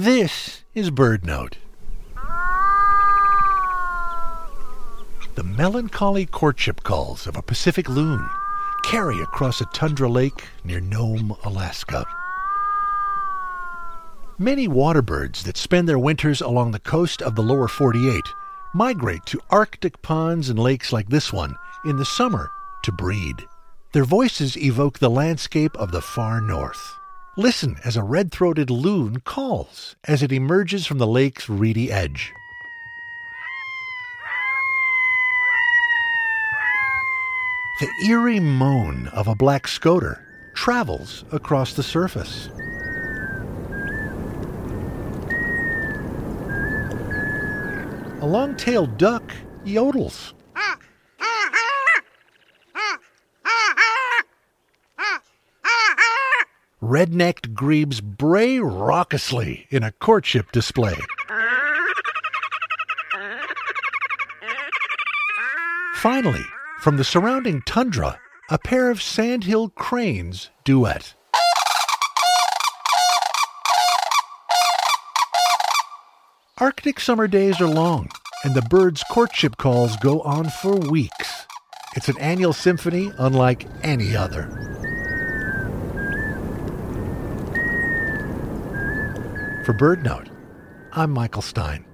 This is BirdNote. The melancholy courtship calls of a Pacific loon carry across a tundra lake near Nome, Alaska. Many water birds that spend their winters along the coast of the lower 48 migrate to Arctic ponds and lakes like this one in the summer to breed. Their voices evoke the landscape of the far north. Listen as a red throated loon calls as it emerges from the lake's reedy edge. The eerie moan of a black scoter travels across the surface. A long tailed duck yodels. Red necked grebes bray raucously in a courtship display. Finally, from the surrounding tundra, a pair of sandhill cranes duet. Arctic summer days are long, and the birds' courtship calls go on for weeks. It's an annual symphony unlike any other. For BirdNote, I'm Michael Stein.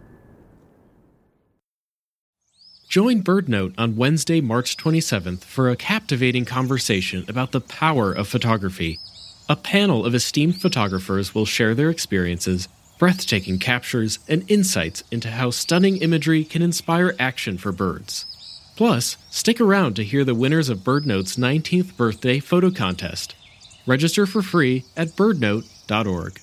Join BirdNote on Wednesday, March 27th for a captivating conversation about the power of photography. A panel of esteemed photographers will share their experiences, breathtaking captures, and insights into how stunning imagery can inspire action for birds. Plus, stick around to hear the winners of BirdNote's 19th birthday photo contest. Register for free at birdnote.org.